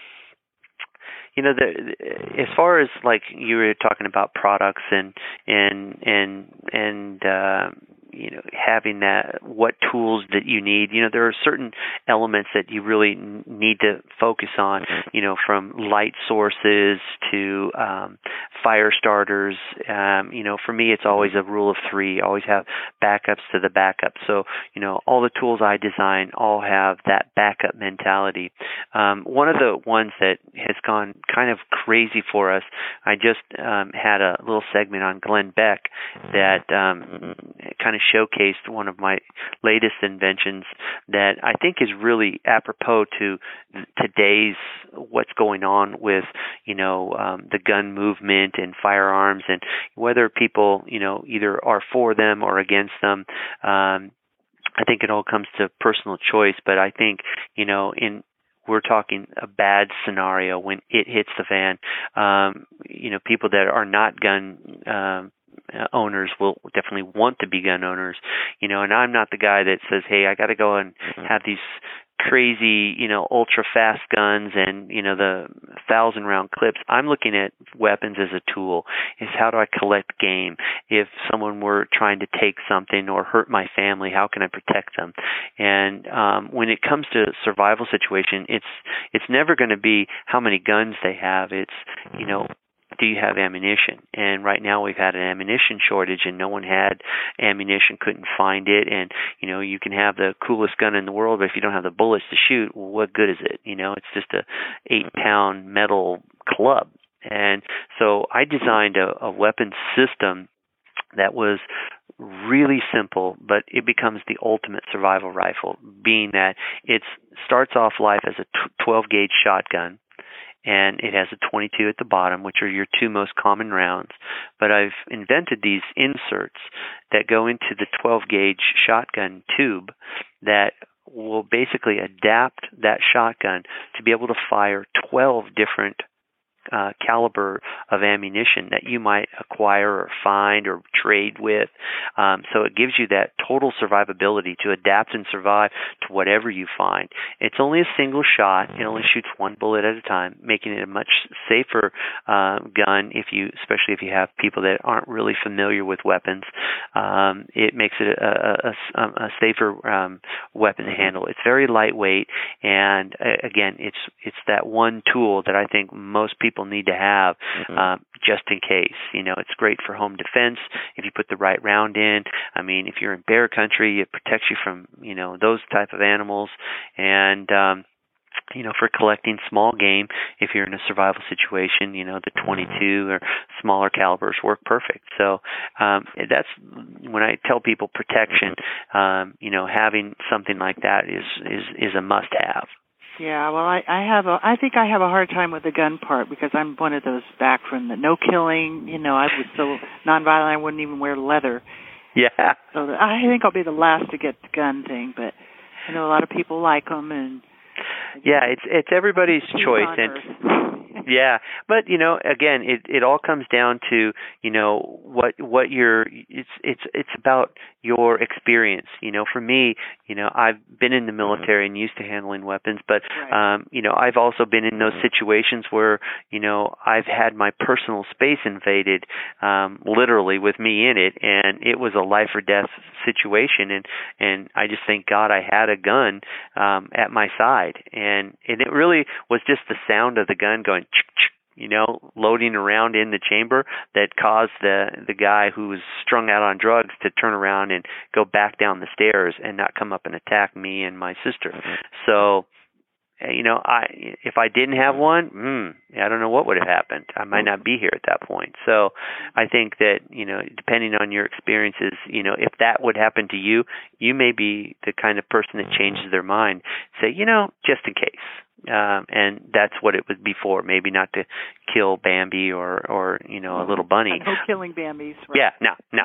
you know, the, as far as like you were talking about products and and and and uh, you know having that what tools that you need. You know there are certain elements that you really need to focus on you know from light sources to um fire starters. Um you know for me it's always a rule of 3 always have backups to the backup. So you know all the tools I design all have that backup mentality. Um one of the ones that has gone kind of crazy for us I just um had a little segment on Glenn Beck that um kind of showcased one of my latest inventions that I think is really apropos to today's what's going on with you know um, the gun movement and firearms and whether people you know either are for them or against them. Um, I think it all comes to personal choice, but I think you know in we're talking a bad scenario when it hits the fan. Um, you know, people that are not gun um, Uh, owners will definitely want to be gun owners. You know, and I'm not the guy that says, "Hey, I got to go and mm-hmm. have these crazy, you know, ultra fast guns and you know the thousand round clips. I'm looking at weapons as a tool. Is how do I collect game? If someone were trying to take something or hurt my family, how can I protect them? And um, when it comes to survival situation, it's it's never going to be how many guns they have. It's you know mm-hmm. Do you have ammunition? And right now we've had an ammunition shortage and no one had ammunition, couldn't find it. And, you know, you can have the coolest gun in the world, but if you don't have the bullets to shoot, what good is it? You know, it's just a eight pound metal club. And so I designed a, a weapon system that was really simple, but it becomes the ultimate survival rifle, being that it starts off life as a 12 gauge shotgun and it has a 22 at the bottom, which are your two most common rounds. But I've invented these inserts that go into the 12 gauge shotgun tube that will basically adapt that shotgun to be able to fire 12 different uh, caliber of ammunition that you might acquire or find or trade with. Um, so it gives you that total survivability to adapt and survive to whatever you find. It's only a single shot. It only shoots one bullet at a time, making it a much safer uh, gun. If you, especially if you have people that aren't really familiar with weapons, um, it makes it a, a, a safer um, weapon to handle. It's very lightweight, and uh, again, it's it's that one tool that I think most people people need to have mm-hmm. um, just in case. You know, it's great for home defense if you put the right round in. I mean, if you're in bear country, it protects you from you know those type of animals, and um, you know, for collecting small game, if you're in a survival situation, you know, the 22 or smaller calibers work perfect. So um, that's when I tell people protection. Um, you know, having something like that is is is a must-have. Yeah, well, I, I have a, I think I have a hard time with the gun part because I'm one of those back from the no killing. You know, I was so nonviolent I wouldn't even wear leather. Yeah. So I think I'll be the last to get the gun thing, but I know a lot of people like them and yeah, it's it's everybody's choice, and yeah, but you know, again, it it all comes down to you know what what your it's it's it's about your experience. You know, for me, you know, I've been in the mm-hmm. military and used to handling weapons, but right. um, you know, I've also been in those situations where you know I've had my personal space invaded, um, literally with me in it, and it was a life or death situation, and and I just thank God I had a gun um, at my side, and and it really was just the sound of the gun going. You know, loading around in the chamber that caused the the guy who was strung out on drugs to turn around and go back down the stairs and not come up and attack me and my sister. So uh, you know, I if I didn't have one, hmm, I don't know what would have happened. I might not be here at that point. So, I think that you know, depending on your experiences, you know, if that would happen to you, you may be the kind of person that changes their mind. Say, you know, just in case. Um, and that's what it was before. Maybe not to kill Bambi or, or you know, a little bunny. No killing Bambis. Right? Yeah, no, no,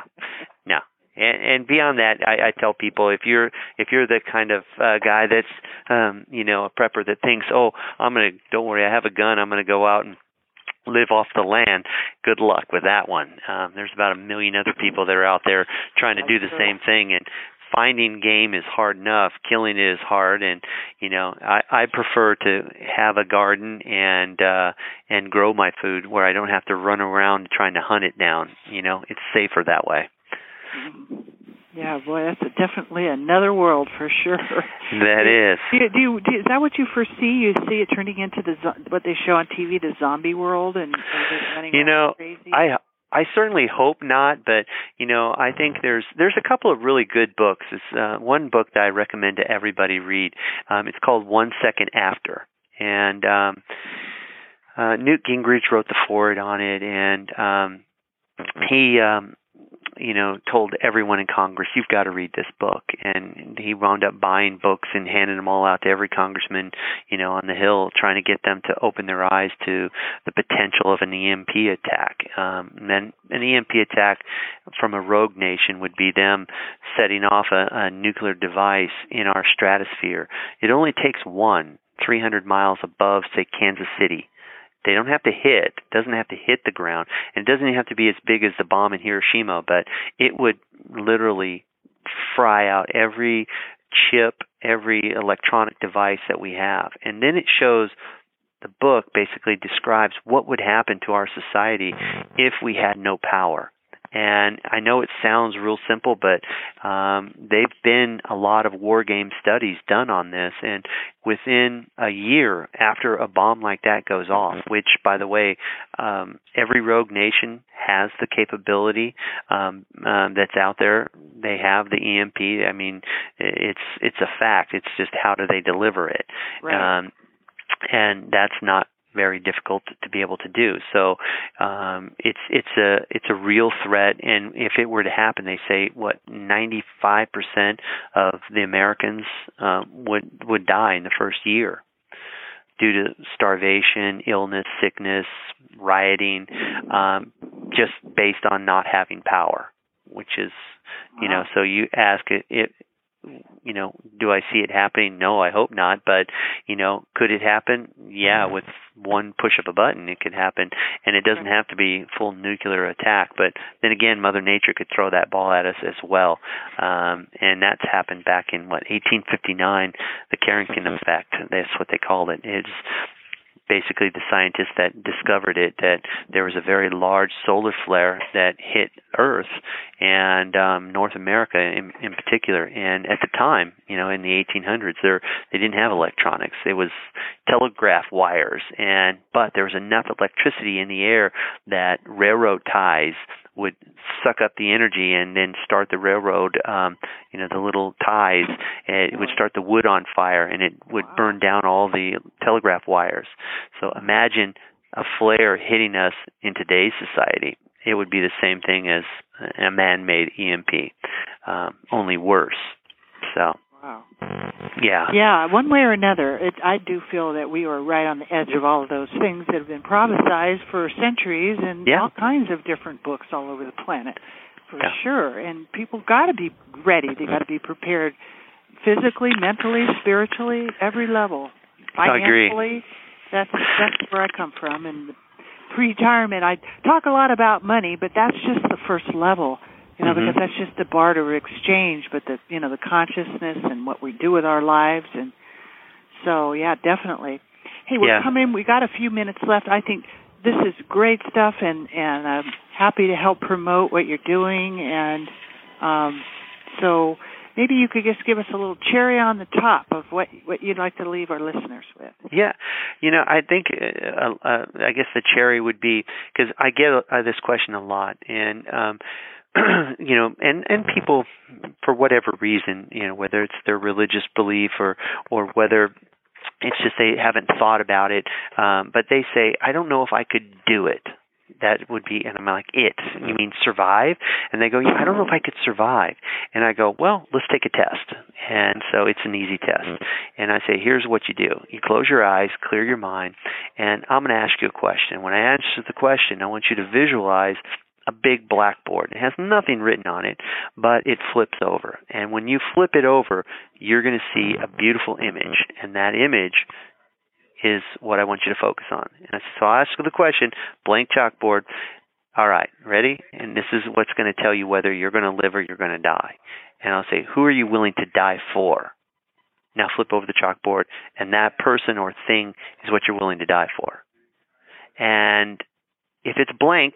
no and, and beyond that, I, I tell people if you're if you're the kind of uh, guy that's um, you know a prepper that thinks, oh, I'm gonna don't worry, I have a gun, I'm gonna go out and live off the land. Good luck with that one. Um, there's about a million other people that are out there trying to do the same thing, and finding game is hard enough. Killing it is hard, and you know I, I prefer to have a garden and uh, and grow my food where I don't have to run around trying to hunt it down. You know, it's safer that way. Yeah, boy, that's a, definitely another world for sure. That is. Do you, do, you, do is that what you foresee? You see it turning into the what they show on TV, the zombie world, and, and running you know, crazy? I I certainly hope not, but you know, I think there's there's a couple of really good books. It's uh, one book that I recommend to everybody read. Um, it's called One Second After, and um, uh, Newt Gingrich wrote the foreword on it, and um, he um, you know, told everyone in Congress, you've got to read this book. And he wound up buying books and handing them all out to every congressman, you know, on the Hill, trying to get them to open their eyes to the potential of an EMP attack. Um, and then an EMP attack from a rogue nation would be them setting off a, a nuclear device in our stratosphere. It only takes one 300 miles above, say, Kansas City they don't have to hit, doesn't have to hit the ground, and it doesn't have to be as big as the bomb in Hiroshima, but it would literally fry out every chip, every electronic device that we have. And then it shows the book basically describes what would happen to our society if we had no power. And I know it sounds real simple, but um, they've been a lot of war game studies done on this. And within a year after a bomb like that goes off, which, by the way, um, every rogue nation has the capability um, um, that's out there. They have the EMP. I mean, it's it's a fact. It's just how do they deliver it? Right. Um, and that's not very difficult to be able to do. So um, it's it's a it's a real threat, and if it were to happen, they say what 95 percent of the Americans uh, would would die in the first year due to starvation, illness, sickness, rioting, um, just based on not having power, which is you know. So you ask it, it you know, do I see it happening? No, I hope not. But you know, could it happen? Yeah, mm-hmm. with one push of a button, it could happen, and it doesn't mm-hmm. have to be full nuclear attack. But then again, Mother Nature could throw that ball at us as well, um, and that's happened back in what 1859, the Carrington mm-hmm. effect. That's what they called it. It's basically the scientists that discovered it that there was a very large solar flare that hit Earth and um, North America in, in particular. And at the time, you know, in the 1800s, there they didn't have electronics. It was telegraph wires, and but there was enough electricity in the air that railroad ties would suck up the energy and then start the railroad um you know the little ties. It would start the wood on fire and it would burn down all the telegraph wires. So imagine a flare hitting us in today's society. It would be the same thing as a man-made EMP um only worse. So Wow. yeah Yeah, one way or another, it, I do feel that we are right on the edge of all of those things that have been prophesized for centuries in Yeah. all kinds of different books all over the planet, for Yeah. sure. And people got to be ready. They got to be prepared, physically, mentally, spiritually, every level. I agree. Financially, that's that's where I come from. And pre-retirement, I talk a lot about money, but that's just the first level you know, Mhm. because that's just the barter exchange, but the you know the consciousness and what we do with our lives, and so yeah, definitely. Hey, we're Yeah. coming. We got a few minutes left. I think this is great stuff, and and I'm happy to help promote what you're doing, and um, so maybe you could just give us a little cherry on the top of what what you'd like to leave our listeners with. Yeah, you know, I think uh, uh, I guess the cherry would be because I get uh, this question a lot, and um, you know, and and people for whatever reason, you know, whether it's their religious belief or or whether it's just they haven't thought about it, um, but they say, I don't know if I could do it. That would be, and I'm like, it. You mean survive? And they go, yeah, I don't know if I could survive. And I go, well, let's take a test. And so it's an easy test. And I say, here's what you do. You close your eyes, clear your mind, and I'm going to ask you a question. When I answer the question, I want you to visualize a big blackboard. It has nothing written on it, but it flips over. And when you flip it over, you're going to see a beautiful image. And that image is what I want you to focus on. And so I'll ask the question, blank chalkboard. All right, ready? And this is what's going to tell you whether you're going to live or you're going to die. And I'll say, who are you willing to die for? Now flip over the chalkboard, and that person or thing is what you're willing to die for. And if it's blank,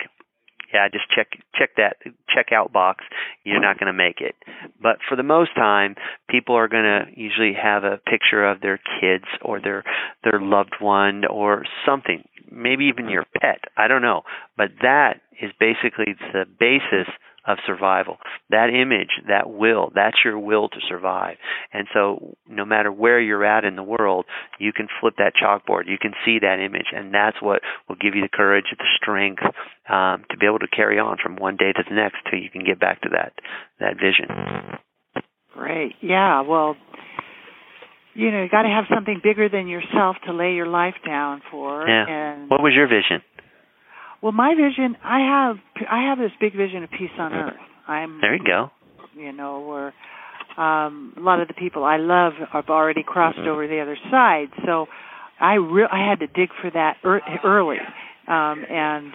yeah, just check check that check out box. You're not going to make it. But for the most time, people are going to usually have a picture of their kids or their their loved one or something. Maybe even your pet. I don't know. But that is basically the basis of survival. That image, that will, that's your will to survive. And so no matter where you're at in the world, you can flip that chalkboard. You can see that image and that's what will give you the courage, the strength um, to be able to carry on from one day to the next till you can get back to that that vision. Great. Yeah. Well, you know, you got to have something bigger than yourself to lay your life down for. Yeah. And What was your vision? Well, my vision, I have, I have this big vision of peace on earth. I'm, There you go. you know, where um, a lot of the people I love have already crossed over the other side. So I re- I had to dig for that er- early, um, and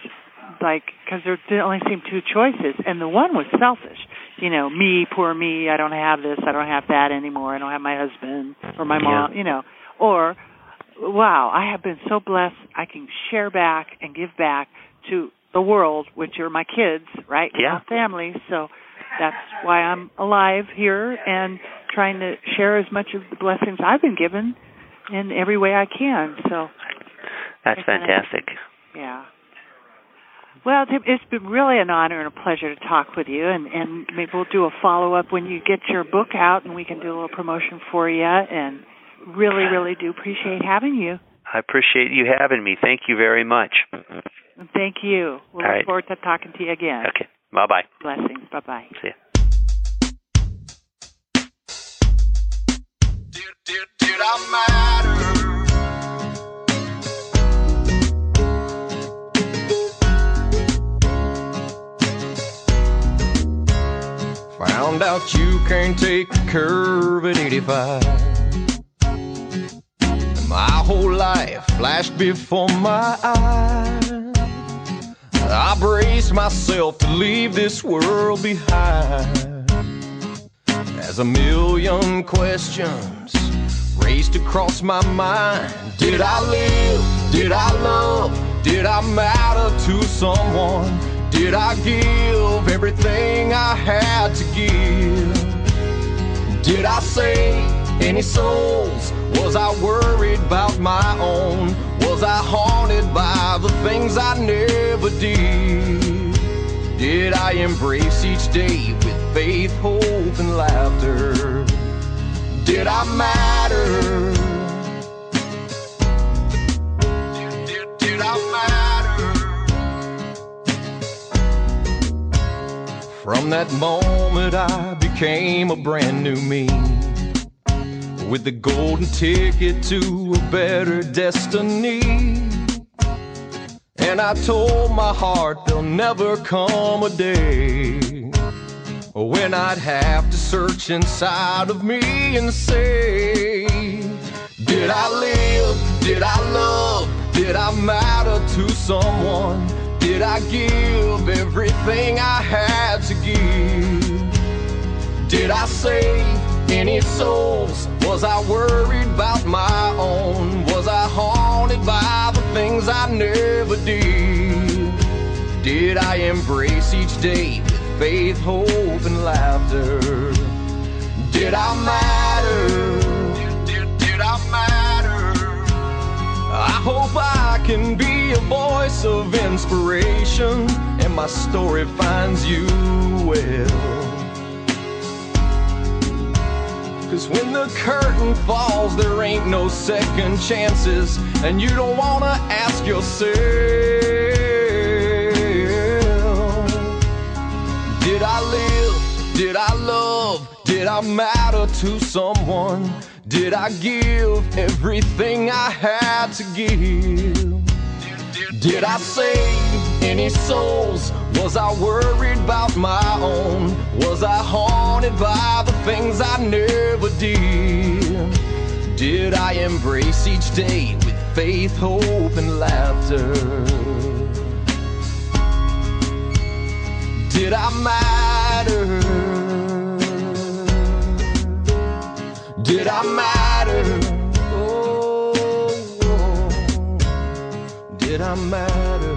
like because there, there only seemed two choices, and the one was selfish. You know, me, poor me. I don't have this. I don't have that anymore. I don't have my husband or my mom. You know, or wow, I have been so blessed. I can share back and give back to the world, which are my kids, right? Yeah. My family. So that's why I'm alive here and trying to share as much of the blessings I've been given in every way I can. So That's fantastic. yeah. Well, it's been really an honor and a pleasure to talk with you, and and maybe we'll do a follow up when you get your book out, and we can do a little promotion for you. And really, really do appreciate having you. I appreciate you having me. Thank you very much. And thank you. We'll All look right. forward to talking to you again. Okay. Bye bye. Blessings. Bye bye. See ya. Did, did, did I matter? Found out you can't take a curve at 85. My whole life flashed before my eyes. I braced myself to leave this world behind as a million questions raced across my mind. Did I live? Did I love? Did I matter to someone? Did I give everything I had to give? Did I save any souls? Was I worried about my own? Was I haunted by the things I never did? Did I embrace each day with faith, hope, and laughter? Did I matter? Did, did, did I matter? From that moment, I became a brand new me with the golden ticket to a better destiny. And I told my heart there'll never come a day when I'd have to search inside of me and say, Did I live? Did I love? Did I matter to someone? Did I give everything I had to give? Did I save any souls? Was I worried about my own? Was I haunted by the things I never did? Did I embrace each day with faith, hope, and laughter. Did I matter? Did, did, I matter? I hope I can be a voice of inspiration and my story finds you well. Cause when the curtain falls, there ain't no second chances, and you don't wanna ask yourself. Did I live? Did I love? Did I matter to someone? Did I give everything I had to give? Did I save any souls? Was I worried about my own? Was I haunted by the things I never did? Did I embrace each day with faith, hope, and laughter? Did I matter? Did I matter? Oh, did I matter?